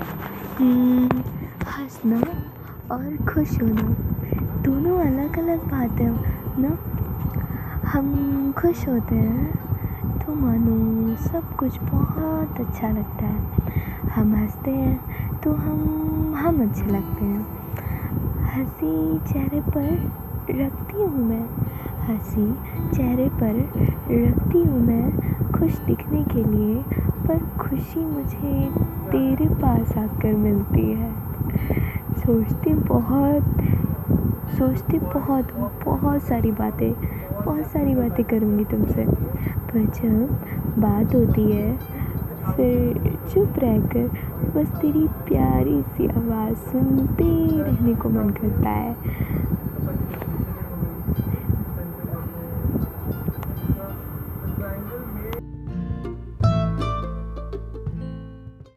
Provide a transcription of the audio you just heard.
हम्म, हँसना और खुश होना दोनों अलग अलग बातें हैं ना? हम खुश होते हैं तो मानो सब कुछ बहुत अच्छा लगता है। हम हँसते हैं तो हम हम अच्छे लगते हैं। हँसी चेहरे पर रखती हूँ मैं हँसी चेहरे पर रखती हूँ मैं खुश दिखने के लिए, पर खुशी मुझे तेरे पास आकर मिलती है। सोचती बहुत सोचती बहुत हूँ बहुत सारी बातें, बहुत सारी बातें करूँगी तुमसे। पर जब बात होती है, फिर चुप रहकर बस तेरी प्यारी सी आवाज़ सुनते रहने को मन करता है।